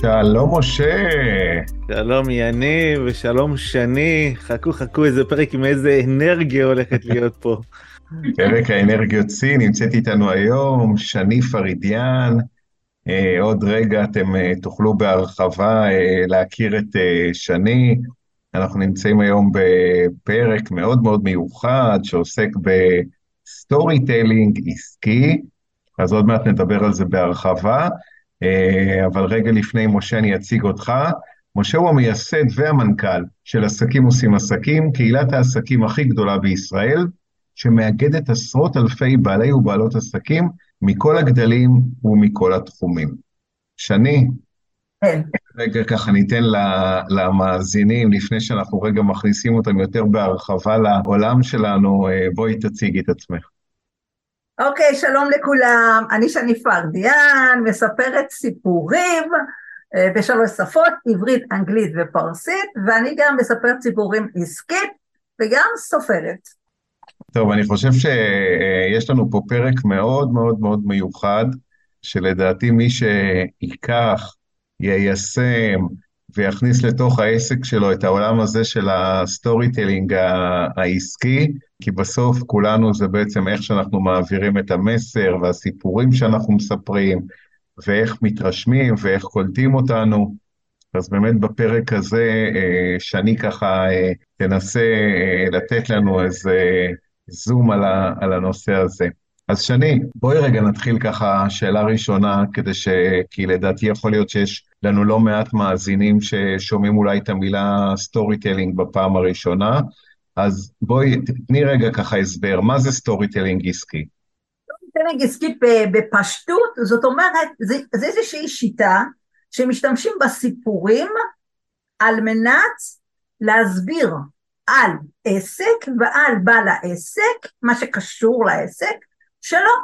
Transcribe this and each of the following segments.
שלום משה. שלום יניב ושלום שני, חכו חכו איזה פרק עם איזה אנרגיה הולכת להיות פה. פרק האנרגיות שיא, נמצאת איתנו היום שני פרידיאן. אה, עוד רגע אתם אה, תוכלו בהרחבה אה, להכיר את אה, שני. אנחנו נמצאים היום בפרק מאוד מאוד מיוחד שעוסק ב storytelling עסקי, אז עוד מעט נדבר על זה בהרחבה. אה, אבל רגע לפני משה אני אציג אותך. משה הוא המייסד והמנכ"ל של עסקים עושים עסקים, קהילת העסקים הכי גדולה בישראל, שמאגדת עשרות אלפי בעלי ובעלות עסקים מכל הגדלים ומכל התחומים. שני, כן. רגע ככה ניתן למאזינים, לפני שאנחנו רגע מכניסים אותם יותר בהרחבה לעולם שלנו, אה, בואי תציגי את עצמך. אוקיי, שלום לכולם, אני שני פרדיאן, מספרת סיפורים אה, בשלוש שפות, עברית, אנגלית ופרסית, ואני גם מספרת סיפורים עסקית וגם סופרת. טוב, אני חושב שיש לנו פה פרק מאוד מאוד מאוד מיוחד, שלדעתי מי שייקח, יישם ויכניס לתוך העסק שלו את העולם הזה של ה storytelling העסקי, כי בסוף כולנו זה בעצם איך שאנחנו מעבירים את המסר והסיפורים שאנחנו מספרים, ואיך מתרשמים ואיך קולטים אותנו. אז באמת בפרק הזה, אה, שאני ככה אה, תנסה אה, לתת לנו איזה zoom על, הנושא הזה. אז שני, בואי רגע נתחיל ככה שאלה ראשונה, כדי ש... כי לדעתי יכול להיות שיש לנו לא מעט מאזינים ששומעים אולי את המילה storytelling בפעם הראשונה, אז בואי, תני רגע ככה הסבר, מה זה storytelling עסקי? telling עסקי בפשטות, זאת אומרת, זה, זה איזושהי שיטה שמשתמשים בסיפורים על מנת להסביר על עסק ועל בעל העסק, מה שקשור לעסק שלו,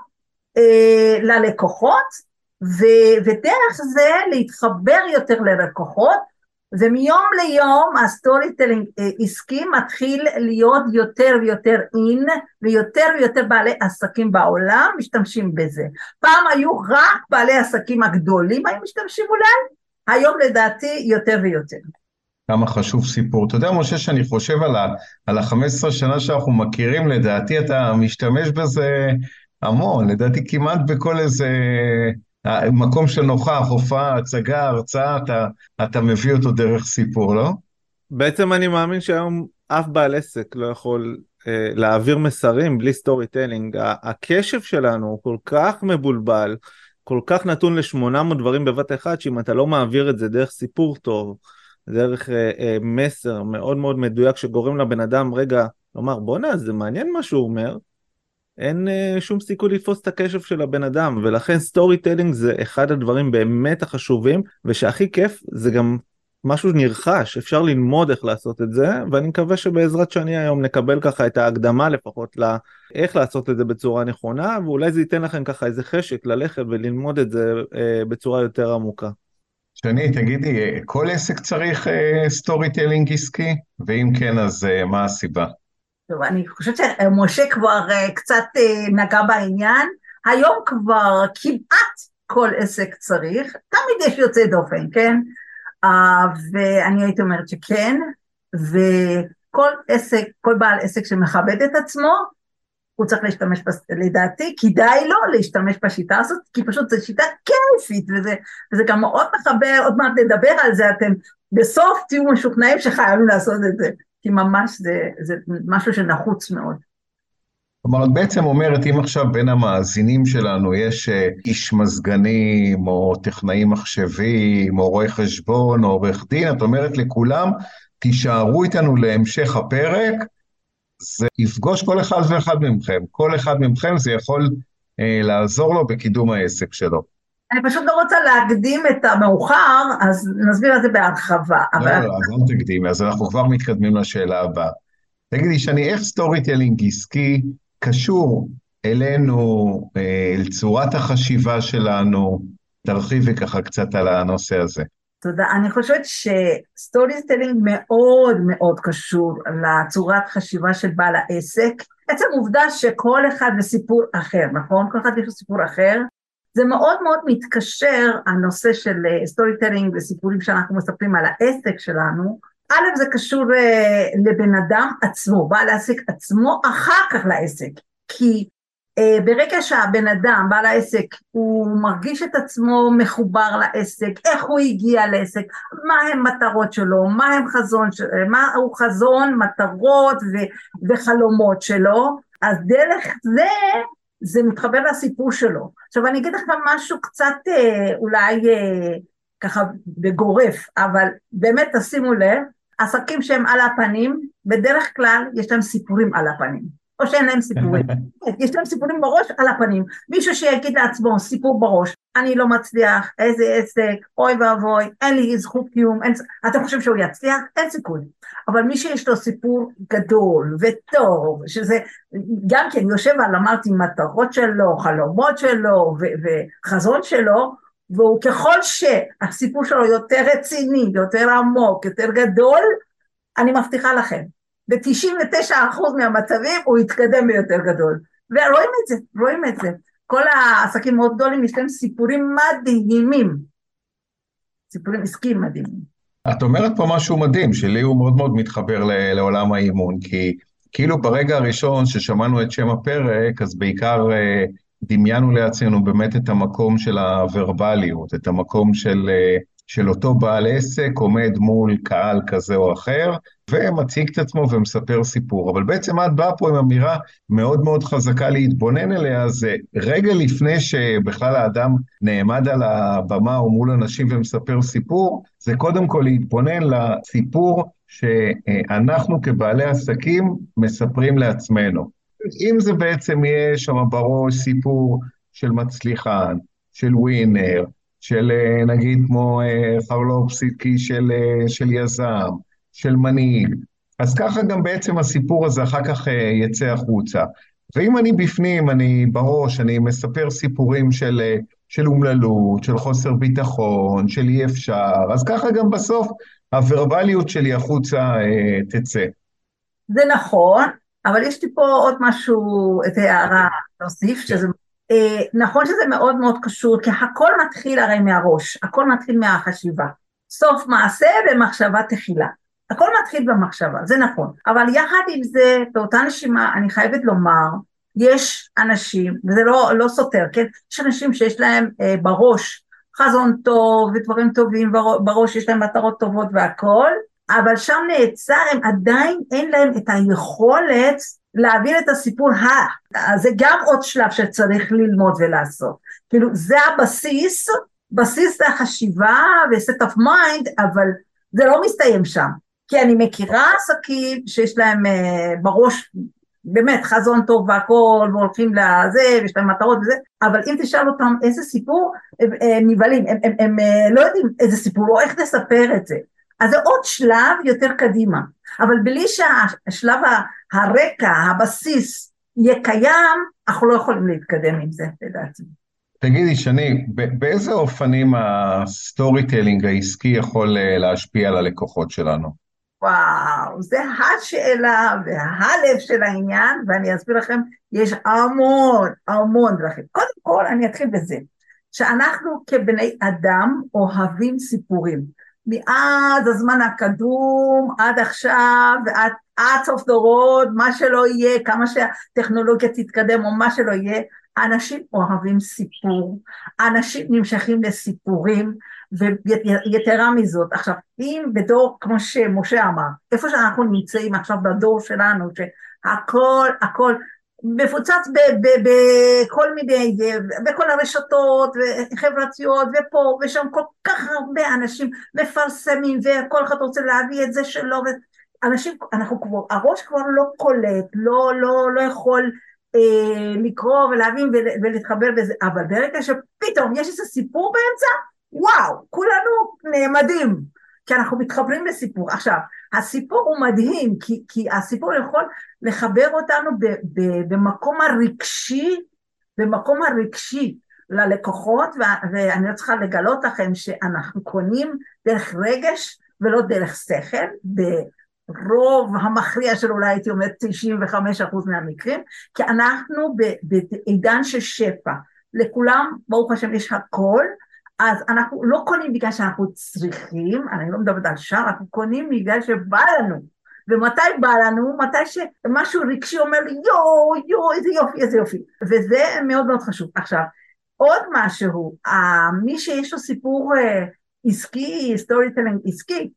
אה, ללקוחות, ו, ודרך זה להתחבר יותר ללקוחות, ומיום ליום ה storytelling אה, עסקי מתחיל להיות יותר ויותר in, ויותר ויותר בעלי עסקים בעולם משתמשים בזה. פעם היו רק בעלי עסקים הגדולים היו משתמשים אולי, היום לדעתי יותר ויותר. כמה חשוב סיפור. אתה יודע, משה, שאני חושב על, ה, על ה-15 שנה שאנחנו מכירים, לדעתי אתה משתמש בזה המון, לדעתי כמעט בכל איזה מקום שנוכח, הופעה, הצגה, הרצאה, אתה, אתה מביא אותו דרך סיפור, לא? בעצם אני מאמין שהיום אף בעל עסק לא יכול אה, להעביר מסרים בלי storytelling. הקשב שלנו הוא כל כך מבולבל, כל כך נתון ל-800 דברים בבת אחת, שאם אתה לא מעביר את זה דרך סיפור טוב, דרך אה, אה, מסר מאוד מאוד מדויק שגורם לבן אדם רגע לומר בואנה זה מעניין מה שהוא אומר, אין אה, שום סיכוי לתפוס את הקשב של הבן אדם ולכן storytelling זה אחד הדברים באמת החשובים ושהכי כיף זה גם משהו נרכש אפשר ללמוד איך לעשות את זה ואני מקווה שבעזרת שני היום נקבל ככה את ההקדמה לפחות לאיך לעשות את זה בצורה נכונה ואולי זה ייתן לכם ככה איזה חשק ללכת וללמוד את זה אה, בצורה יותר עמוקה. שני, תגידי, כל עסק צריך story אה, telling עסקי? ואם כן, אז uh, מה הסיבה? טוב, אני חושבת שמשה כבר uh, קצת uh, נגע בעניין. היום כבר כמעט כל עסק צריך, תמיד יש יוצא דופן, כן? Uh, ואני הייתי אומרת שכן, וכל עסק, כל בעל עסק שמכבד את עצמו, הוא צריך להשתמש, לדעתי, כדאי לו להשתמש בשיטה הזאת, כי פשוט זו שיטה כיפית, וזה, וזה גם מאוד מחבר, עוד מעט נדבר על זה, אתם בסוף תהיו משוכנעים שחייבים לעשות את זה. כי ממש זה, זה משהו שנחוץ מאוד. כלומר, את בעצם אומרת, אם עכשיו בין המאזינים שלנו יש אה, איש מזגנים, או טכנאי מחשבים, או רואה חשבון, או עורך דין, את אומרת לכולם, תישארו איתנו להמשך הפרק, זה יפגוש כל אחד ואחד מכם. כל אחד מכם זה יכול אה, לעזור לו בקידום העסק שלו. אני פשוט לא רוצה להקדים את המאוחר, אז נסביר את זה בהרחבה. לא. לא, אז אל תקדימי, אז אנחנו כבר מתקדמים לשאלה הבאה. תגידי, שני, איך storytelling עסקי קשור אלינו, אה, אל צורת החשיבה שלנו? תרחיבי ככה קצת על הנושא הזה. תודה. אני חושבת ש storytelling מאוד מאוד קשור לצורת חשיבה של בעל העסק. עצם עובדה שכל אחד בסיפור אחר, נכון? כל אחד יש לו סיפור אחר. זה מאוד מאוד מתקשר, הנושא של storytelling וסיפורים שאנחנו מספרים על העסק שלנו. א', זה קשור אה, לבן אדם עצמו, בעל העסק עצמו, אחר כך לעסק. כי אה, ברגע שהבן אדם, בעל העסק, הוא מרגיש את עצמו מחובר לעסק, איך הוא הגיע לעסק, מה הם מטרות שלו, מה הם חזון, מה הוא חזון, מטרות ו- וחלומות שלו, אז דרך זה זה מתחבר לסיפור שלו. עכשיו אני אגיד לך משהו קצת אה, אולי אה, ככה בגורף, אבל באמת תשימו לב, עסקים שהם על הפנים, בדרך כלל יש להם סיפורים על הפנים. או שאין להם סיפורים. יש להם סיפורים בראש על הפנים. מישהו שיגיד לעצמו סיפור בראש, אני לא מצליח, איזה עסק, אוי ואבוי, אין לי זכות קיום, אין... אתם חושבים שהוא יצליח? אין סיכוי. אבל מי שיש לו סיפור גדול וטוב, שזה גם כן יושב על, אמרתי, מטרות שלו, חלומות שלו ו- וחזון שלו, והוא ככל שהסיפור שלו יותר רציני, יותר עמוק, יותר גדול, אני מבטיחה לכם, ב-99% מהמצבים הוא יתקדם ביותר גדול. ורואים את זה, רואים את זה. כל העסקים מאוד גדולים יש להם סיפורים מדהימים. סיפורים עסקיים מדהימים. את אומרת פה משהו מדהים, שלי הוא מאוד מאוד מתחבר לעולם האימון, כי כאילו ברגע הראשון ששמענו את שם הפרק, אז בעיקר אה, דמיינו לעצמנו באמת את המקום של הוורבליות, את המקום של אה, של אותו בעל עסק עומד מול קהל כזה או אחר, ומציג את עצמו ומספר סיפור. אבל בעצם את באה פה עם אמירה מאוד מאוד חזקה להתבונן אליה, זה רגע לפני שבכלל האדם נעמד על הבמה או מול אנשים ומספר סיפור, זה קודם כל להתבונן לסיפור שאנחנו כבעלי עסקים מספרים לעצמנו. אם זה בעצם יהיה שם בראש סיפור של מצליחן, של ווינר, של אה, נגיד כמו אה, חרלופסקי של, אה, של יזם, של מנהיג, אז ככה גם בעצם הסיפור הזה אחר כך יצא החוצה. ואם אני בפנים, אני בראש, אני מספר סיפורים של, של אומללות, של חוסר ביטחון, של אי אפשר, אז ככה גם בסוף הוורבליות שלי החוצה אה, תצא. זה נכון, אבל יש לי פה עוד משהו, את הערה להוסיף, שזה נכון שזה מאוד מאוד קשור, כי הכל מתחיל הרי מהראש, הכל מתחיל מהחשיבה. סוף מעשה במחשבה תחילה. הכל מתחיל במחשבה, זה נכון. אבל יחד עם זה, באותה נשימה, אני חייבת לומר, יש אנשים, וזה לא, לא סותר, כן? יש אנשים שיש להם אה, בראש חזון טוב ודברים טובים, בראש יש להם מטרות טובות והכול, אבל שם נעצר, הם עדיין אין להם את היכולת להבין את הסיפור הלאה. זה גם עוד שלב שצריך ללמוד ולעשות. כאילו זה הבסיס, בסיס זה החשיבה ו-set of mind, אבל זה לא מסתיים שם. כי אני מכירה עסקים שיש להם uh, בראש באמת חזון טוב והכל, והולכים לזה, ויש להם מטרות וזה, אבל אם תשאל אותם איזה סיפור, הם, הם נבהלים, הם, הם, הם, אה, לא יודעים איזה סיפור, או איך נספר את זה. אז זה עוד שלב יותר קדימה, אבל בלי שהשלב הרקע, הבסיס, יהיה קיים, אנחנו לא יכולים להתקדם עם זה, לדעתי. תגידי, שני, באיזה אופנים ה storytelling העסקי יכול אה, להשפיע על הלקוחות שלנו? וואו, זה השאלה והלב של העניין, ואני אסביר לכם, יש המון, המון דרכים. קודם כל, אני אתחיל בזה, שאנחנו כבני אדם אוהבים סיפורים. מאז הזמן הקדום עד עכשיו ועד עד סוף דורות, מה שלא יהיה, כמה שהטכנולוגיה תתקדם או מה שלא יהיה, אנשים אוהבים סיפור, אנשים נמשכים לסיפורים, ויתרה מזאת, עכשיו, אם בדור, כמו שמשה אמר, איפה שאנחנו נמצאים עכשיו בדור שלנו, שהכל, הכל מפוצץ בכל מיני, בכל הרשתות חברתיות ופה ושם כל כך הרבה אנשים מפרסמים וכל אחד רוצה להביא את זה שלו אנשים, אנחנו כבר, הראש כבר לא קולט, לא, לא, לא יכול אה, לקרוא ולהבין ולהתחבר בזה, אבל ברגע שפתאום יש איזה סיפור באמצע, וואו, כולנו נעמדים, כי אנחנו מתחברים לסיפור. עכשיו, הסיפור הוא מדהים, כי, כי הסיפור יכול לחבר אותנו ב, ב, במקום הרגשי, במקום הרגשי ללקוחות, ו, ואני לא צריכה לגלות לכם שאנחנו קונים דרך רגש ולא דרך שכל, ברוב המכריע של אולי הייתי אומרת 95% מהמקרים, כי אנחנו בעידן של שפע. לכולם, ברוך השם, יש הכל, אז אנחנו לא קונים בגלל שאנחנו צריכים, אני לא מדברת על שער, אנחנו קונים בגלל שבא לנו. ומתי בא לנו? מתי שמשהו רגשי אומר לי יואו, יואו, איזה יופי, איזה יופי. וזה מאוד מאוד חשוב. עכשיו, עוד משהו, מי שיש לו סיפור אה, עסקי, storytelling עסקי,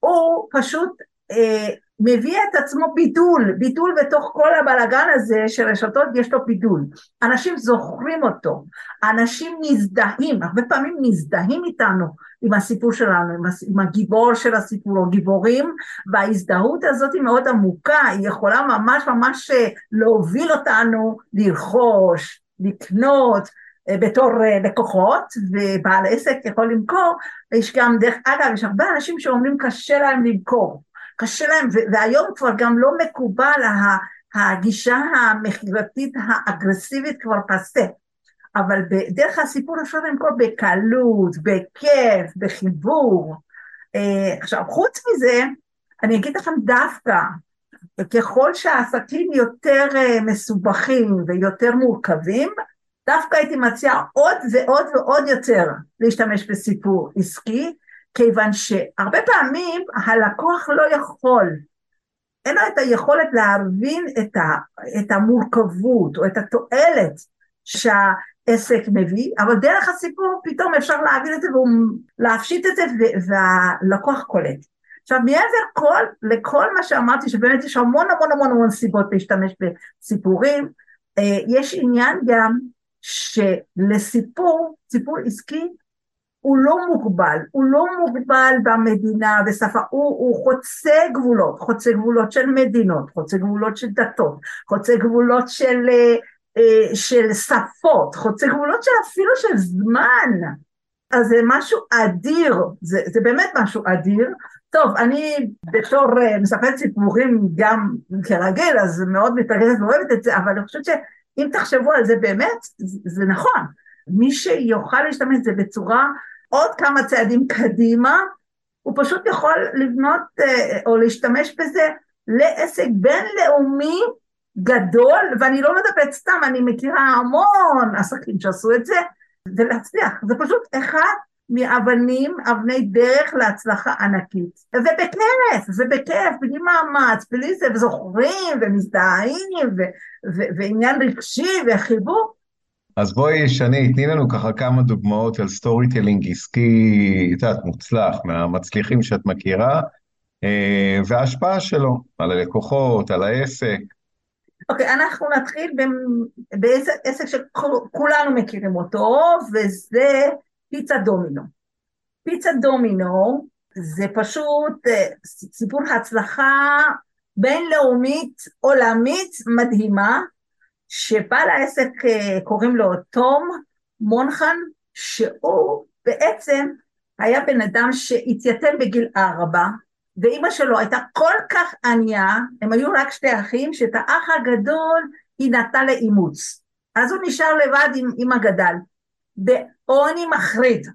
הוא פשוט אה, מביא את עצמו בידול, בידול בתוך כל הבלגן הזה של רשתות יש לו בידול. אנשים זוכרים אותו, אנשים מזדהים, הרבה פעמים מזדהים איתנו עם הסיפור שלנו, עם, הגיבור של הסיפור או גיבורים, וההזדהות הזאת היא מאוד עמוקה, היא יכולה ממש ממש אה, להוביל אותנו לרכוש, לקנות, אה, בתור אה, לקוחות, ובעל עסק יכול למכור, יש גם דרך אגב, יש הרבה אנשים שאומרים קשה להם למכור, קשה להם, והיום כבר גם לא מקובל הגישה המכירתית האגרסיבית כבר פסה, אבל בדרך הסיפור אפשר למכור בקלות, בכיף, בחיבור. אה, עכשיו, חוץ מזה, אני אגיד לכם דווקא, ככל שהעסקים יותר מסובכים ויותר מורכבים, דווקא הייתי מציעה עוד ועוד ועוד יותר להשתמש בסיפור עסקי, כיוון שהרבה פעמים הלקוח לא יכול, אין לו את היכולת להבין את, ה, את המורכבות או את התועלת שהעסק מביא, אבל דרך הסיפור פתאום אפשר להבין את זה ולהפשיט את זה והלקוח קולט. עכשיו מעבר כל, לכל מה שאמרתי שבאמת יש המון המון המון המון סיבות להשתמש בסיפורים, אה, יש עניין גם שלסיפור, סיפור עסקי, הוא לא מוגבל, הוא לא מוגבל במדינה ושפה, הוא, הוא חוצה גבולות, חוצה גבולות של מדינות, חוצה גבולות של דתות, חוצה גבולות של, אה, של שפות, חוצה גבולות של אפילו של זמן. אז זה משהו אדיר, זה, זה באמת משהו אדיר. טוב, אני בתור אה, מספרת סיפורים גם כרגיל, אז מאוד מתרגשת ואוהבת את זה, אבל אני חושבת ש... אם תחשבו על זה באמת, זה נכון. מי שיוכל להשתמש בזה בצורה עוד כמה צעדים קדימה, הוא פשוט יכול לבנות אה, או להשתמש בזה לעסק בינלאומי גדול, ואני לא מדברת סתם, אני מכירה המון עסקים שעשו את זה, ולהצליח. זה פשוט אחד מאבנים, אבני דרך להצלחה ענקית. ובכיף, ובכיף, בלי מאמץ, בלי זה, וזוכרים, ומזדהים, ו- ו- ועניין רגשי, וחיבור. אז בואי, שני, תני לנו ככה כמה דוגמאות של storytelling עסקי, את יודעת, מוצלח, מהמצליחים שאת מכירה, אה, וההשפעה שלו על הלקוחות, על העסק. אוקיי, okay, אנחנו נתחיל בעסק שכולנו מכירים אותו, וזה פיצה דומינו. פיצה דומינו זה פשוט אה, סיפור הצלחה בינלאומית, עולמית, מדהימה, שבעל העסק אה, קוראים לו תום מונחן, שהוא בעצם היה בן אדם שהתייתם בגיל ארבע, ואימא שלו הייתה כל כך ענייה, הם היו רק שתי אחים, שאת האח הגדול היא נתנה לאימוץ. אז הוא נשאר לבד עם אימא גדל. בעוני מחריד.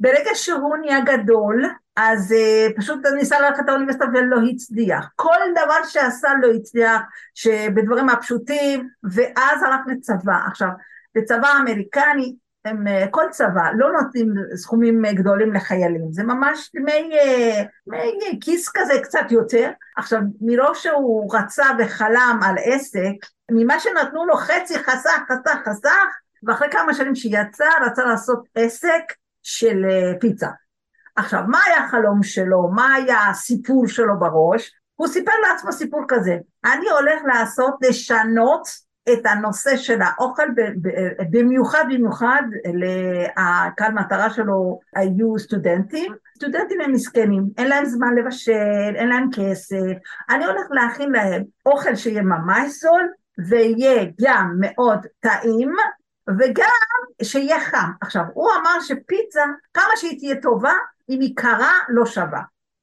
ברגע שהוא נהיה גדול, אז uh, פשוט ניסה ללכת לאוניברסיטה ולא הצליח. כל דבר שעשה לא הצליח, שבדברים הפשוטים, ואז הלך לצבא. עכשיו, בצבא האמריקני, הם, uh, כל צבא, לא נותנים סכומים uh, גדולים לחיילים, זה ממש דמי, uh, כיס כזה קצת יותר. עכשיו, מרוב שהוא רצה וחלם על עסק, ממה שנתנו לו חצי חסך, חסך, חסך, ואחרי כמה שנים שיצא, רצה לעשות עסק של אה, פיצה. עכשיו, מה היה החלום שלו? מה היה הסיפור שלו בראש? הוא סיפר לעצמו סיפור כזה, אני הולך לעשות, לשנות את הנושא של האוכל, במיוחד במיוחד, הקהל מטרה שלו היו סטודנטים, סטודנטים הם מסכנים, אין להם זמן לבשל, אין להם כסף, אני הולך להכין להם אוכל שיהיה ממש זול, ויהיה גם מאוד טעים, וגם שיהיה חם. עכשיו, הוא אמר שפיצה, כמה שהיא תהיה טובה, אם היא קרה, לא שווה.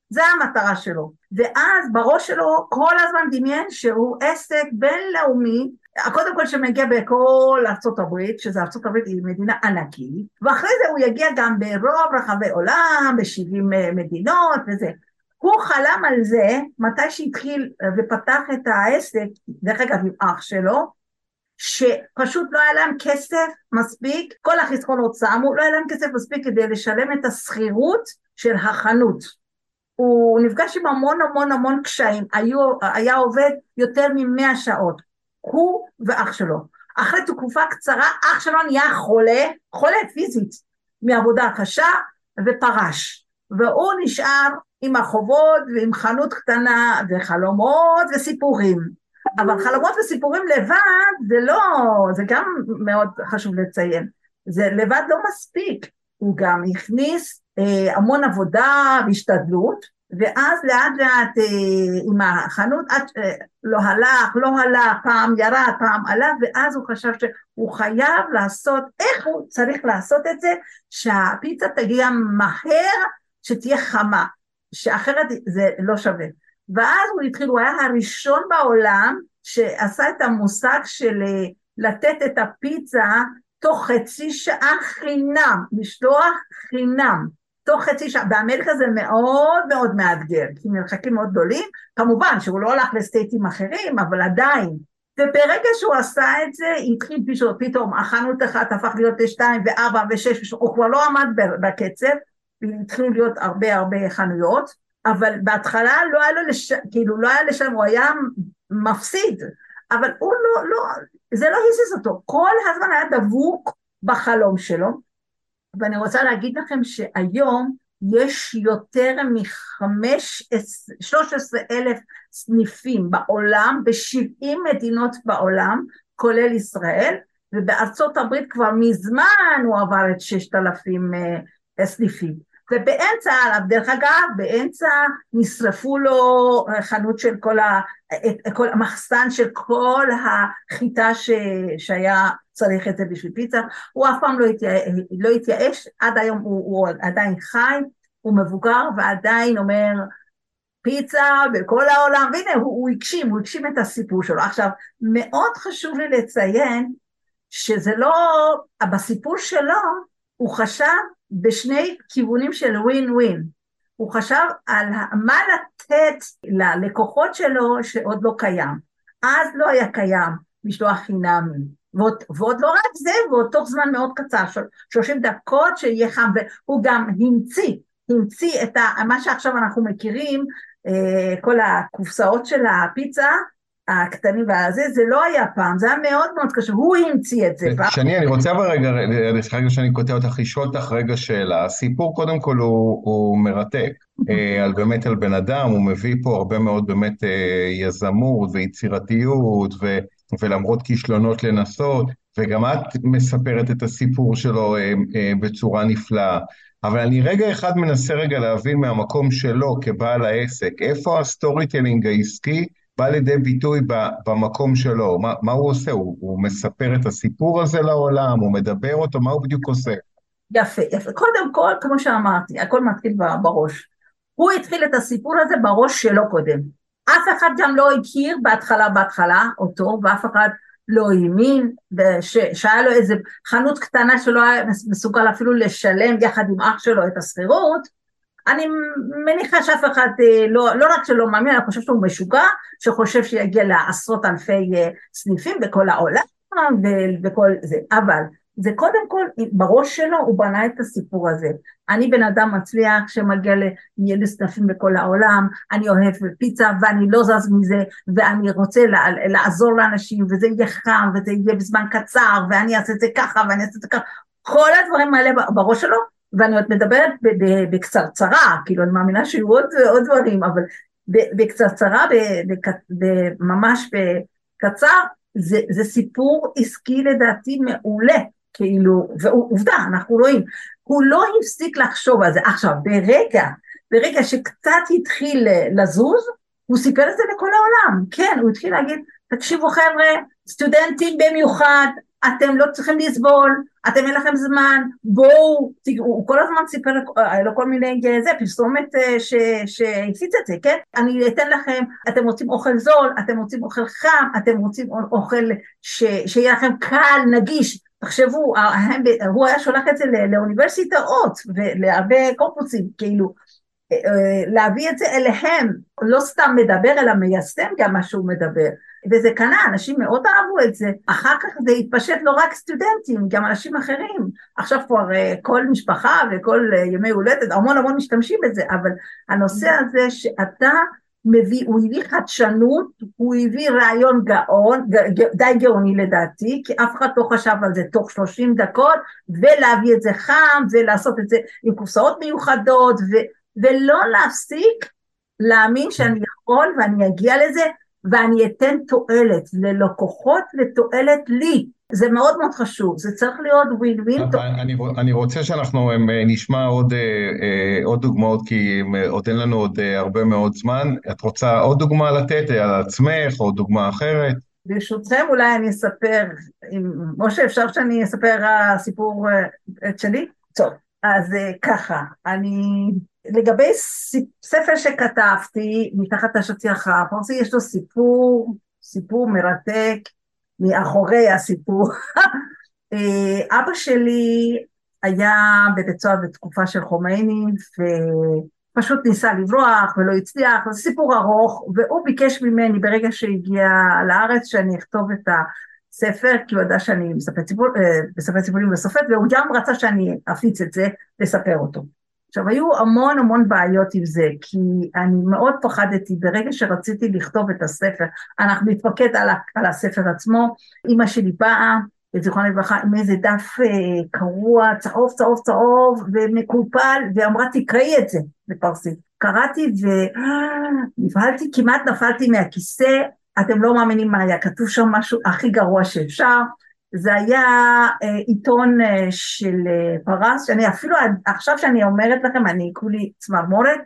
זה המטרה שלו. ואז בראש שלו כל הזמן דמיין שהוא עסק בינלאומי, קודם כל שמגיע בכל ארצות הברית, שזה ארצות הברית היא מדינה ענקית, ואחרי זה הוא יגיע גם ברוב רחבי עולם, ב-70 מדינות וזה. הוא חלם על זה מתי שהתחיל ופתח את העסק, דרך אגב עם אח שלו, שפשוט לא היה להם כסף מספיק, כל החסכונות שמו, לא היה להם כסף מספיק כדי לשלם את השכירות של החנות. הוא נפגש עם המון המון המון קשיים, היו, היה עובד יותר ממאה שעות, הוא ואח שלו. אחרי תקופה קצרה אח שלו נהיה חולה, חולה פיזית, מעבודה קשה ופרש. והוא נשאר עם החובות ועם חנות קטנה וחלומות וסיפורים. אבל חלומות וסיפורים לבד זה לא, זה גם מאוד חשוב לציין, זה לבד לא מספיק, הוא גם הכניס אה, המון עבודה והשתדלות, ואז לאט לאט אה, עם החנות, עד, אה, לא הלך, לא הלך, פעם ירד, פעם עלה, ואז הוא חשב שהוא חייב לעשות, איך הוא צריך לעשות את זה, שהפיצה תגיע מהר, שתהיה חמה, שאחרת זה לא שווה. ואז הוא התחיל, הוא היה הראשון בעולם שעשה את המושג של אה, לתת את הפיצה תוך חצי שעה חינם, משלוח חינם, תוך חצי שעה, באמריקה זה מאוד מאוד מאתגר, כי מרחקים מאוד גדולים, כמובן שהוא לא הלך לסטייטים אחרים, אבל עדיין, וברגע שהוא עשה את זה, התחיל פתאום, פתאום החנות אחת הפך להיות לשתיים וארבע ושש, הוא כבר לא עמד בקצב, התחילו להיות הרבה הרבה חנויות, אבל בהתחלה לא היה לו, לש... כאילו לא היה לשם, הוא היה מפסיד, אבל הוא לא, לא, זה לא הזיז אותו, כל הזמן היה דבוק בחלום שלו, ואני רוצה להגיד לכם שהיום יש יותר מ-13 אלף סניפים בעולם, ב-70 מדינות בעולם, כולל ישראל, ובארצות הברית כבר מזמן הוא עבר את 6,000 אה, סניפים. ובאמצע דרך אגב, באמצע נשרפו לו חנות של כל, ה, את, כל המחסן של כל החיטה ש, שהיה צריך את זה בשביל פיצה, הוא אף פעם לא, התייאש, לא התייאש, עד היום הוא, הוא עדיין חי, הוא מבוגר ועדיין אומר פיצה בכל העולם, והנה הוא, הוא הגשים, הוא הגשים את הסיפור שלו. עכשיו, מאוד חשוב לי לציין שזה לא, בסיפור שלו הוא חשב בשני כיוונים של ווין ווין. הוא חשב על מה לתת ללקוחות שלו שעוד לא קיים. אז לא היה קיים משלוח חינמי. ועוד, ועוד לא רק זה, ועוד תוך זמן מאוד קצר, 30 דקות שיהיה חם, והוא גם המציא, המציא את ה, מה שעכשיו אנחנו מכירים, אה, כל הקופסאות של הפיצה, הקטנים והזה, זה לא היה פעם, זה היה מאוד מאוד קשה, הוא המציא את זה. שני, אני רוצה אבל רגע, רגע שאני קוטע אותך, לשאול אותך רגע שאלה. הסיפור קודם כל הוא, הוא מרתק, אה, על באמת על בן אדם, הוא מביא פה הרבה מאוד באמת אה, יזמות ויצירתיות, ו, ולמרות כישלונות לנסות, וגם את מספרת את הסיפור שלו אה, בצורה נפלאה. אבל אני רגע אחד מנסה רגע להבין מהמקום שלו כבעל העסק, איפה ה storytelling העסקי בא לידי ביטוי במקום שלו, מה, מה הוא עושה? הוא, הוא מספר את הסיפור הזה לעולם, הוא מדבר אותו, מה הוא בדיוק עושה? יפה, יפה. קודם כל, כמו שאמרתי, הכל מתחיל בראש. הוא התחיל את הסיפור הזה בראש שלו קודם. אף אחד גם לא הכיר בהתחלה בהתחלה אותו, ואף אחד לא האמין, שהיה לו איזה חנות קטנה שלא היה מסוגל אפילו לשלם יחד עם אח שלו את השכירות, אני מניחה שאף אחד, אה, לא, לא רק שלא מאמין, אני חושב שהוא משוגע, שחושב שיגיע לעשרות אלפי אה, סניפים בכל העולם וכל זה, אבל זה קודם כל, בראש שלו הוא בנה את הסיפור הזה. אני בן אדם מצליח שמגיע לי סניפים בכל העולם, אני אוהב פיצה ואני לא זז מזה, ואני רוצה לעזור לאנשים, וזה יהיה חם, וזה יהיה בזמן קצר, ואני אעשה את זה ככה, ואני אעשה את זה ככה. כל הדברים האלה בראש שלו, ואני עוד מדברת בקצרצרה, כאילו אני מאמינה שיהיו עוד, עוד דברים, אבל בקצרצרה, ממש בקצר, זה, זה סיפור עסקי לדעתי מעולה, כאילו, ועובדה, אנחנו רואים, הוא לא הפסיק לחשוב על זה. עכשיו, ברגע, ברגע שקצת התחיל לזוז, הוא סיפר את זה לכל העולם, כן, הוא התחיל להגיד, תקשיבו חבר'ה, סטודנטים במיוחד, אתם לא צריכים לסבול, אתם אין לכם זמן, בואו, הוא כל הזמן סיפר, היה לו כל מיני, זה פרסומת שהפיץ את זה, כן? אני אתן לכם, אתם רוצים אוכל זול, אתם רוצים אוכל חם, אתם רוצים אוכל שיהיה לכם קל, נגיש, תחשבו, הוא היה שולח את זה לאוניברסיטאות ולהרבה קורפוסים, כאילו, להביא את זה אליהם, לא סתם מדבר אלא מיישם גם מה שהוא מדבר. וזה קנה, אנשים מאוד אהבו את זה. אחר כך זה התפשט לא רק סטודנטים, גם אנשים אחרים. עכשיו כבר כל משפחה וכל ימי הולדת, המון המון משתמשים בזה, אבל הנושא הזה שאתה מביא, הוא הביא חדשנות, הוא הביא רעיון גאון, די גאוני לדעתי, כי אף אחד לא חשב על זה תוך 30 דקות, ולהביא את זה חם, ולעשות את זה עם קופסאות מיוחדות, ו, ולא להפסיק להאמין שאני יכול ואני אגיע לזה, ואני אתן תועלת ללקוחות ותועלת לי. זה מאוד מאוד חשוב, זה צריך להיות ווין ווין. אני, אני רוצה שאנחנו נשמע עוד, עוד דוגמאות, כי עוד אין לנו עוד הרבה מאוד זמן. את רוצה עוד דוגמה לתת על עצמך, או דוגמה אחרת? ברשותכם אולי אני אספר, משה אפשר שאני אספר הסיפור את שלי? טוב, אז ככה, אני לגבי ספר שכתבתי, מתחת השטיח הפרסי, יש לו סיפור, סיפור מרתק מאחורי הסיפור. אבא שלי היה בבית סוהר בתקופה של חומייני, ופשוט ניסה לברוח ולא הצליח, זה סיפור ארוך, והוא ביקש ממני ברגע שהגיע לארץ שאני אכתוב את הספר, כי הוא ידע שאני מספר סיפור, מספר סיפורים וסופרת, והוא גם רצה שאני אפיץ את זה, לספר אותו. עכשיו, היו המון המון בעיות עם זה, כי אני מאוד פחדתי, ברגע שרציתי לכתוב את הספר, אנחנו נתמקד על, על הספר עצמו, אימא שלי באה, זיכרונה לברכה, עם איזה דף אה, קרוע, צהוב, צהוב, צהוב, ומקופל, ואמרה, תקראי את זה בפרסית. קראתי ונבהלתי, כמעט נפלתי מהכיסא, אתם לא מאמינים מה היה, כתוב שם משהו הכי גרוע שאפשר. זה היה אה, עיתון אה, של אה, פרס, שאני אפילו עכשיו שאני אומרת לכם, אני כולי צמרמורת,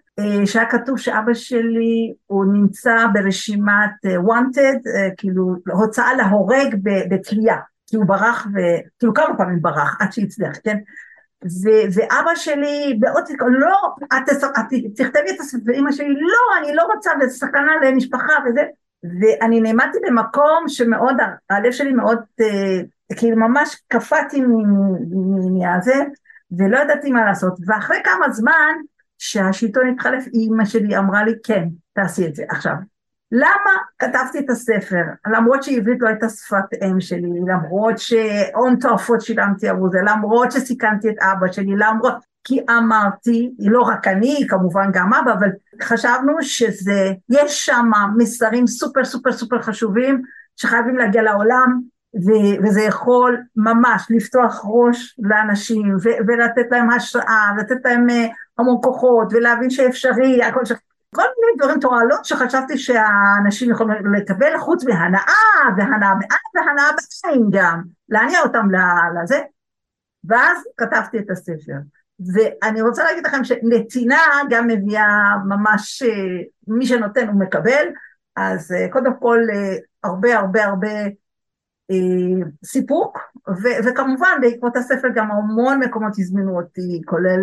שהיה כתוב שאבא שלי הוא נמצא ברשימת wanted, כאילו הוצאה להורג בתלייה, כי הוא ברח, ו... כאילו כמה פעמים ברח עד שהצליח, כן? ו- ואבא שלי בעוד לא, את, את תכתבי את הספר, ואמא שלי, לא, אני לא רוצה, וסכנה למשפחה וזה, ואני נעמדתי במקום שמאוד, הלב שלי מאוד כאילו ממש קפאתי מהזה, ולא ידעתי מה לעשות. ואחרי כמה זמן שהשלטון התחלף, אימא שלי אמרה לי, כן, תעשי את זה. עכשיו, למה כתבתי את הספר? למרות שעברית לא הייתה שפת אם שלי, למרות שהון תועפות שילמתי עבור זה, למרות שסיכנתי את אבא שלי, למרות... כי אמרתי, לא רק אני, כמובן גם אבא, אבל חשבנו שזה, יש שם מסרים סופר סופר סופר חשובים שחייבים להגיע לעולם, ו- וזה יכול ממש לפתוח ראש לאנשים ו- ולתת להם השראה, ולתת להם uh, המון כוחות ולהבין שאפשרי, הכל ש... כל מיני דברים תועלות שחשבתי שהאנשים יכולים לקבל חוץ מהנאה והנאה בעין והנאה בעין גם, להניע אותם לזה, ואז כתבתי את הספר. ואני רוצה להגיד לכם שנתינה גם מביאה ממש, אה, מי שנותן הוא מקבל, אז אה, קודם כל הרבה הרבה הרבה סיפוק, ו- וכמובן בעקבות הספר גם המון מקומות הזמינו אותי, כולל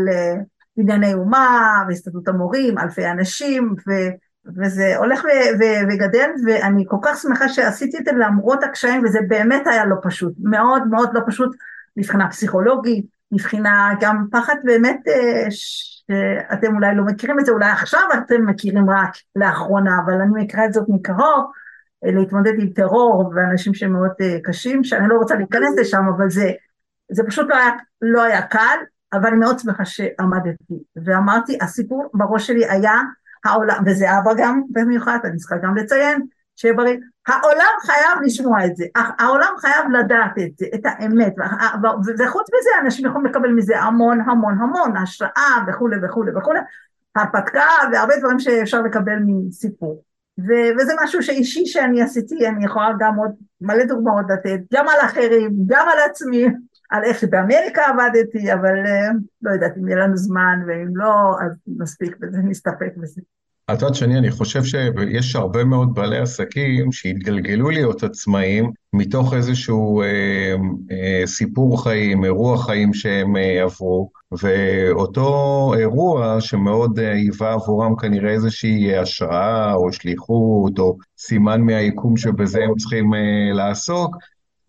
בנייני אומה והסתדרות המורים, אלפי אנשים, ו- וזה הולך ו- ו- וגדל, ואני כל כך שמחה שעשיתי את זה למרות הקשיים, וזה באמת היה לא פשוט, מאוד מאוד לא פשוט מבחינה פסיכולוגית, מבחינה גם פחד באמת אה, שאתם אולי לא מכירים את זה, אולי עכשיו אתם מכירים רק לאחרונה, אבל אני מכירה את זאת מקרוב, להתמודד עם טרור ואנשים שמאוד אה, קשים, שאני לא רוצה להיכנס לשם, אבל זה, זה פשוט לא היה, לא היה קל, אבל אני מאוד שמחה שעמדתי. ואמרתי, הסיפור בראש שלי היה העולם, וזה אבא גם במיוחד, אני צריכה גם לציין, שיהיה העולם חייב לשמוע את זה, העולם חייב לדעת את זה, את האמת, וחוץ מזה אנשים יכולים לקבל מזה המון המון המון השראה וכולי וכולי וכולי, הרפתקה והרבה דברים שאפשר לקבל מסיפור. ו- וזה משהו שאישי שאני עשיתי, אני יכולה גם עוד מלא דוגמאות לתת, גם על אחרים, גם על עצמי, על איך שבאמריקה עבדתי, אבל uh, לא יודעת אם יהיה לנו זמן, ואם לא, אז מספיק בזה, נסתפק בזה. יודעת שני, אני חושב שיש הרבה מאוד בעלי עסקים שהתגלגלו להיות עצמאים מתוך איזשהו אה, אה, סיפור חיים, אירוע חיים שהם אה, עברו, ואותו אירוע שמאוד אה, היווה עבורם כנראה איזושהי השראה או שליחות או סימן מהיקום שבזה הם צריכים אה, לעסוק,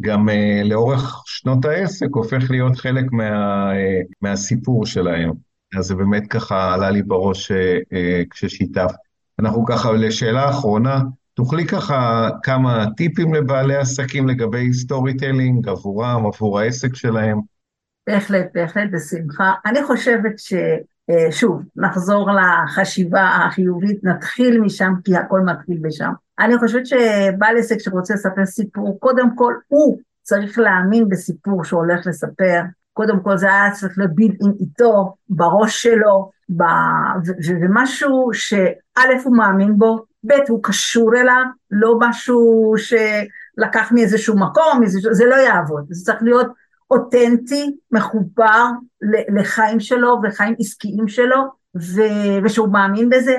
גם אה, לאורך שנות העסק הופך להיות חלק מה, אה, מהסיפור שלהם. אז זה באמת ככה עלה לי בראש אה, אה, כששיתף. אנחנו ככה, לשאלה אחרונה, תוכלי ככה כמה טיפים לבעלי עסקים לגבי storytelling עבורם, עבור העסק שלהם? בהחלט, בהחלט, בשמחה. אני חושבת ששוב, נחזור לחשיבה החיובית, נתחיל משם, כי הכל מתחיל בשם. אני חושבת שבעל עסק שרוצה לספר סיפור, קודם כל הוא צריך להאמין בסיפור שהוא הולך לספר, קודם כל זה היה צריך להיות בילד איתו, בראש שלו, ב... ומשהו שא' הוא מאמין בו, ב' הוא קשור אליו, לא משהו שלקח מאיזשהו מקום, איזשהו... זה לא יעבוד, זה צריך להיות אותנטי, מחובר לחיים שלו וחיים עסקיים שלו, ו... ושהוא מאמין בזה,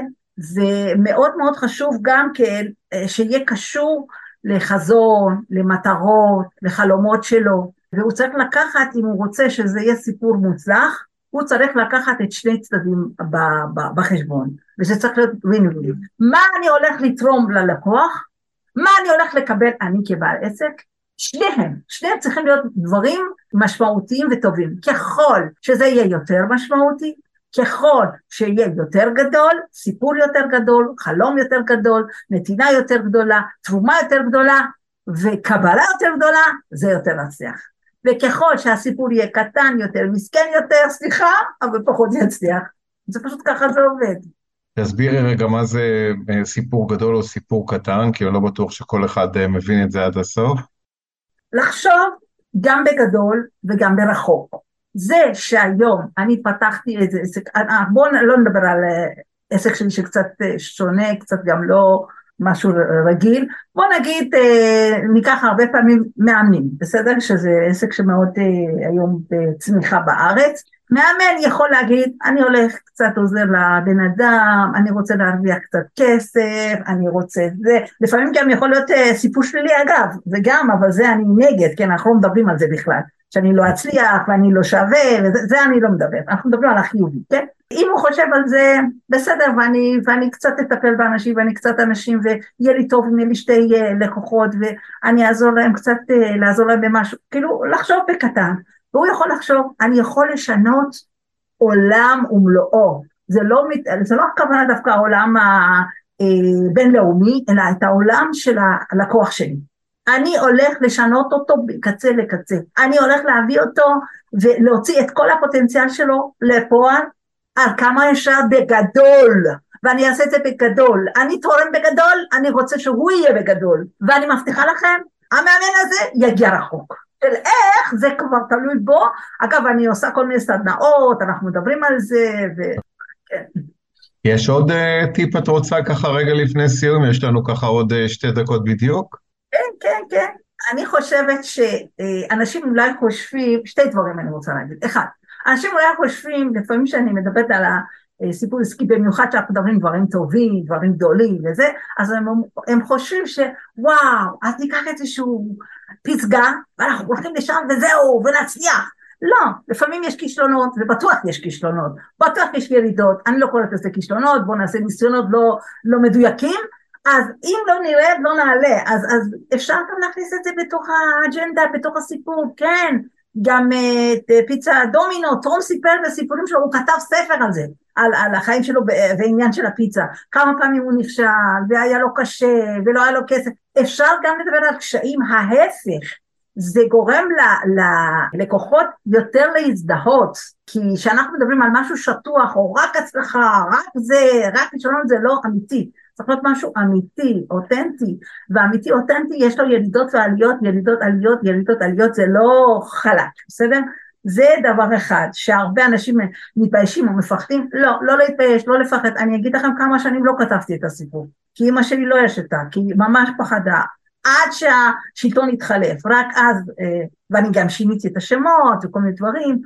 ומאוד מאוד חשוב גם כן שיהיה קשור לחזון, למטרות, לחלומות שלו, והוא צריך לקחת, אם הוא רוצה שזה יהיה סיפור מוצלח, הוא צריך לקחת את שני צדדים בחשבון, וזה צריך להיות ווין ווין. מה אני הולך לתרום ללקוח? מה אני הולך לקבל אני כבעל עסק? שניהם, שניהם צריכים להיות דברים משמעותיים וטובים. ככל שזה יהיה יותר משמעותי, ככל שיהיה יותר גדול, סיפור יותר גדול, חלום יותר גדול, נתינה יותר גדולה, תרומה יותר גדולה וקבלה יותר גדולה, זה יותר נצליח. וככל שהסיפור יהיה קטן יותר, מסכן יותר, סליחה, אבל פחות יצליח. זה פשוט ככה זה עובד. תסבירי רגע מה זה אה, סיפור גדול או סיפור קטן, כי אני לא בטוח שכל אחד אה, מבין את זה עד הסוף. לחשוב גם בגדול וגם ברחוק. זה שהיום אני פתחתי איזה עסק, אה, בואו לא נדבר על עסק שלי שקצת שונה, קצת גם לא משהו רגיל. בוא נגיד, אה, ניקח הרבה פעמים מאמנים, בסדר? שזה עסק שמאוד אה, היום בצמיחה בארץ. מאמן יכול להגיד, אני הולך קצת עוזר לבן אדם, אני רוצה להרוויח קצת כסף, אני רוצה זה, לפעמים גם יכול להיות אה, סיפור שלילי אגב, זה גם, אבל זה אני נגד, כן, אנחנו לא מדברים על זה בכלל, שאני לא אצליח ואני לא שווה, וזה אני לא מדבר, אנחנו מדברים על החיובי, כן? אם הוא חושב על זה, בסדר, ואני, ואני קצת אטפל באנשים, ואני קצת אנשים, ויהיה לי טוב אם יהיה לי שתי אה, לקוחות, ואני אעזור להם קצת, אה, לעזור להם במשהו, כאילו, לחשוב בקטן. והוא יכול לחשוב, אני יכול לשנות עולם ומלואו. זה לא, זה לא הכוונה דווקא העולם הבינלאומי, אה, אלא את העולם של הלקוח שלי. אני הולך לשנות אותו מקצה לקצה. אני הולך להביא אותו ולהוציא את כל הפוטנציאל שלו לפועל על כמה אפשר בגדול, ואני אעשה את זה בגדול. אני תורם בגדול, אני רוצה שהוא יהיה בגדול, ואני מבטיחה לכם, המאמן הזה יגיע רחוק. של איך, זה כבר תלוי בו. אגב, אני עושה כל מיני סדנאות, אנחנו מדברים על זה, ו... כן. יש עוד uh, טיפ את רוצה ככה רגע לפני סיום? יש לנו ככה עוד uh, שתי דקות בדיוק. כן, כן, כן. אני חושבת שאנשים אולי חושבים, שתי דברים אני רוצה להגיד. אחד, אנשים אולי חושבים, לפעמים כשאני מדברת על הסיפור עסקי, במיוחד שאנחנו מדברים דברים טובים, דברים גדולים וזה, אז הם, הם חושבים שוואו, אז ניקח איזשהו פסגה, ואנחנו הולכים לשם וזהו, ונצליח. לא, לפעמים יש כישלונות, ובטוח יש כישלונות, בטוח יש ירידות, אני לא קוראת לזה כישלונות, בואו נעשה ניסיונות לא, לא מדויקים, אז אם לא נרד, לא נעלה, אז, אז אפשר גם להכניס את זה בתוך האג'נדה, בתוך הסיפור, כן, גם uh, פיצה דומינו, טרום סיפר בסיפורים שלו, הוא כתב ספר על זה, על, על החיים שלו ועניין של הפיצה, כמה פעמים הוא נכשל, והיה לו קשה, ולא היה לו כסף, אפשר גם לדבר על קשיים, ההפך, זה גורם ללקוחות יותר להזדהות, כי כשאנחנו מדברים על משהו שטוח, או רק הצלחה, רק זה, רק כישלון, זה לא אמיתי. צריך להיות משהו אמיתי, אותנטי, ואמיתי אותנטי יש לו ירידות ועליות, ירידות עליות, ירידות עליות, זה לא חלק, בסדר? זה דבר אחד, שהרבה אנשים מתביישים או מפחדים, לא, לא להתבייש, לא לפחד, אני אגיד לכם כמה שנים לא כתבתי את הסיפור, כי אמא שלי לא ישתה, כי היא ממש פחדה, עד שהשלטון התחלף, רק אז, אה, ואני גם שיניתי את השמות וכל מיני דברים,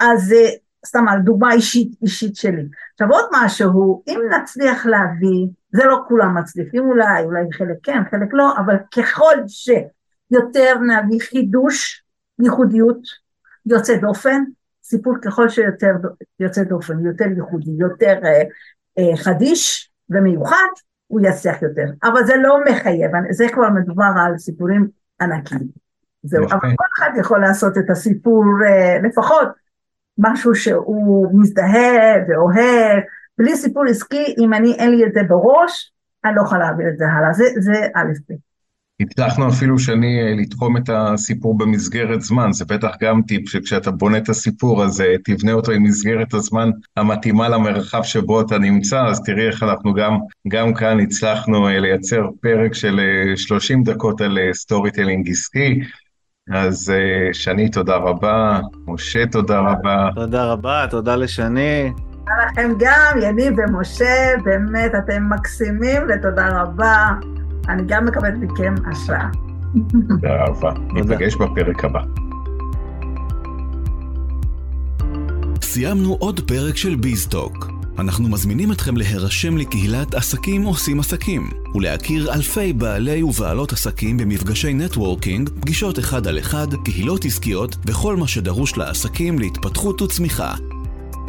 אז אה, סתם על דוגמה אישית, אישית שלי. עכשיו עוד משהו, אם נצליח להביא, זה לא כולם מצליחים אולי, אולי חלק כן, חלק לא, אבל ככל שיותר נביא חידוש, ייחודיות, יוצא דופן, סיפור ככל שיותר יוצא דופן, יותר ייחודי, יותר אה, אה, חדיש ומיוחד, הוא יצליח יותר. אבל זה לא מחייב, זה כבר מדובר על סיפורים ענקיים. זהו, אבל כל אחד יכול לעשות את הסיפור, אה, לפחות משהו שהוא מזדהה ואוהב, בלי סיפור עסקי, אם אני אין לי את זה בראש, אני לא יכולה להעביר את זה הלאה, זה, זה א' ב'. הצלחנו אפילו שאני אה, לתחום את הסיפור במסגרת זמן, זה בטח גם טיפ שכשאתה בונה את הסיפור אז אה, תבנה אותו עם מסגרת הזמן המתאימה למרחב שבו אתה נמצא, אז תראי איך אנחנו גם, גם כאן הצלחנו אה, לייצר פרק של 30 דקות על storytelling עסקי. אז שני, תודה רבה, משה, תודה רבה. תודה רבה, תודה לשני. תודה לכם גם, יניב ומשה, באמת אתם מקסימים ותודה רבה. אני גם מקבלת מכם השראה. תודה רבה. ניפגש בפרק הבא. סיימנו עוד פרק של ביזטוק. אנחנו מזמינים אתכם להירשם לקהילת עסקים עושים עסקים ולהכיר אלפי בעלי ובעלות עסקים במפגשי נטוורקינג, פגישות אחד על אחד, קהילות עסקיות וכל מה שדרוש לעסקים להתפתחות וצמיחה.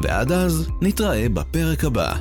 ועד אז, נתראה בפרק הבא.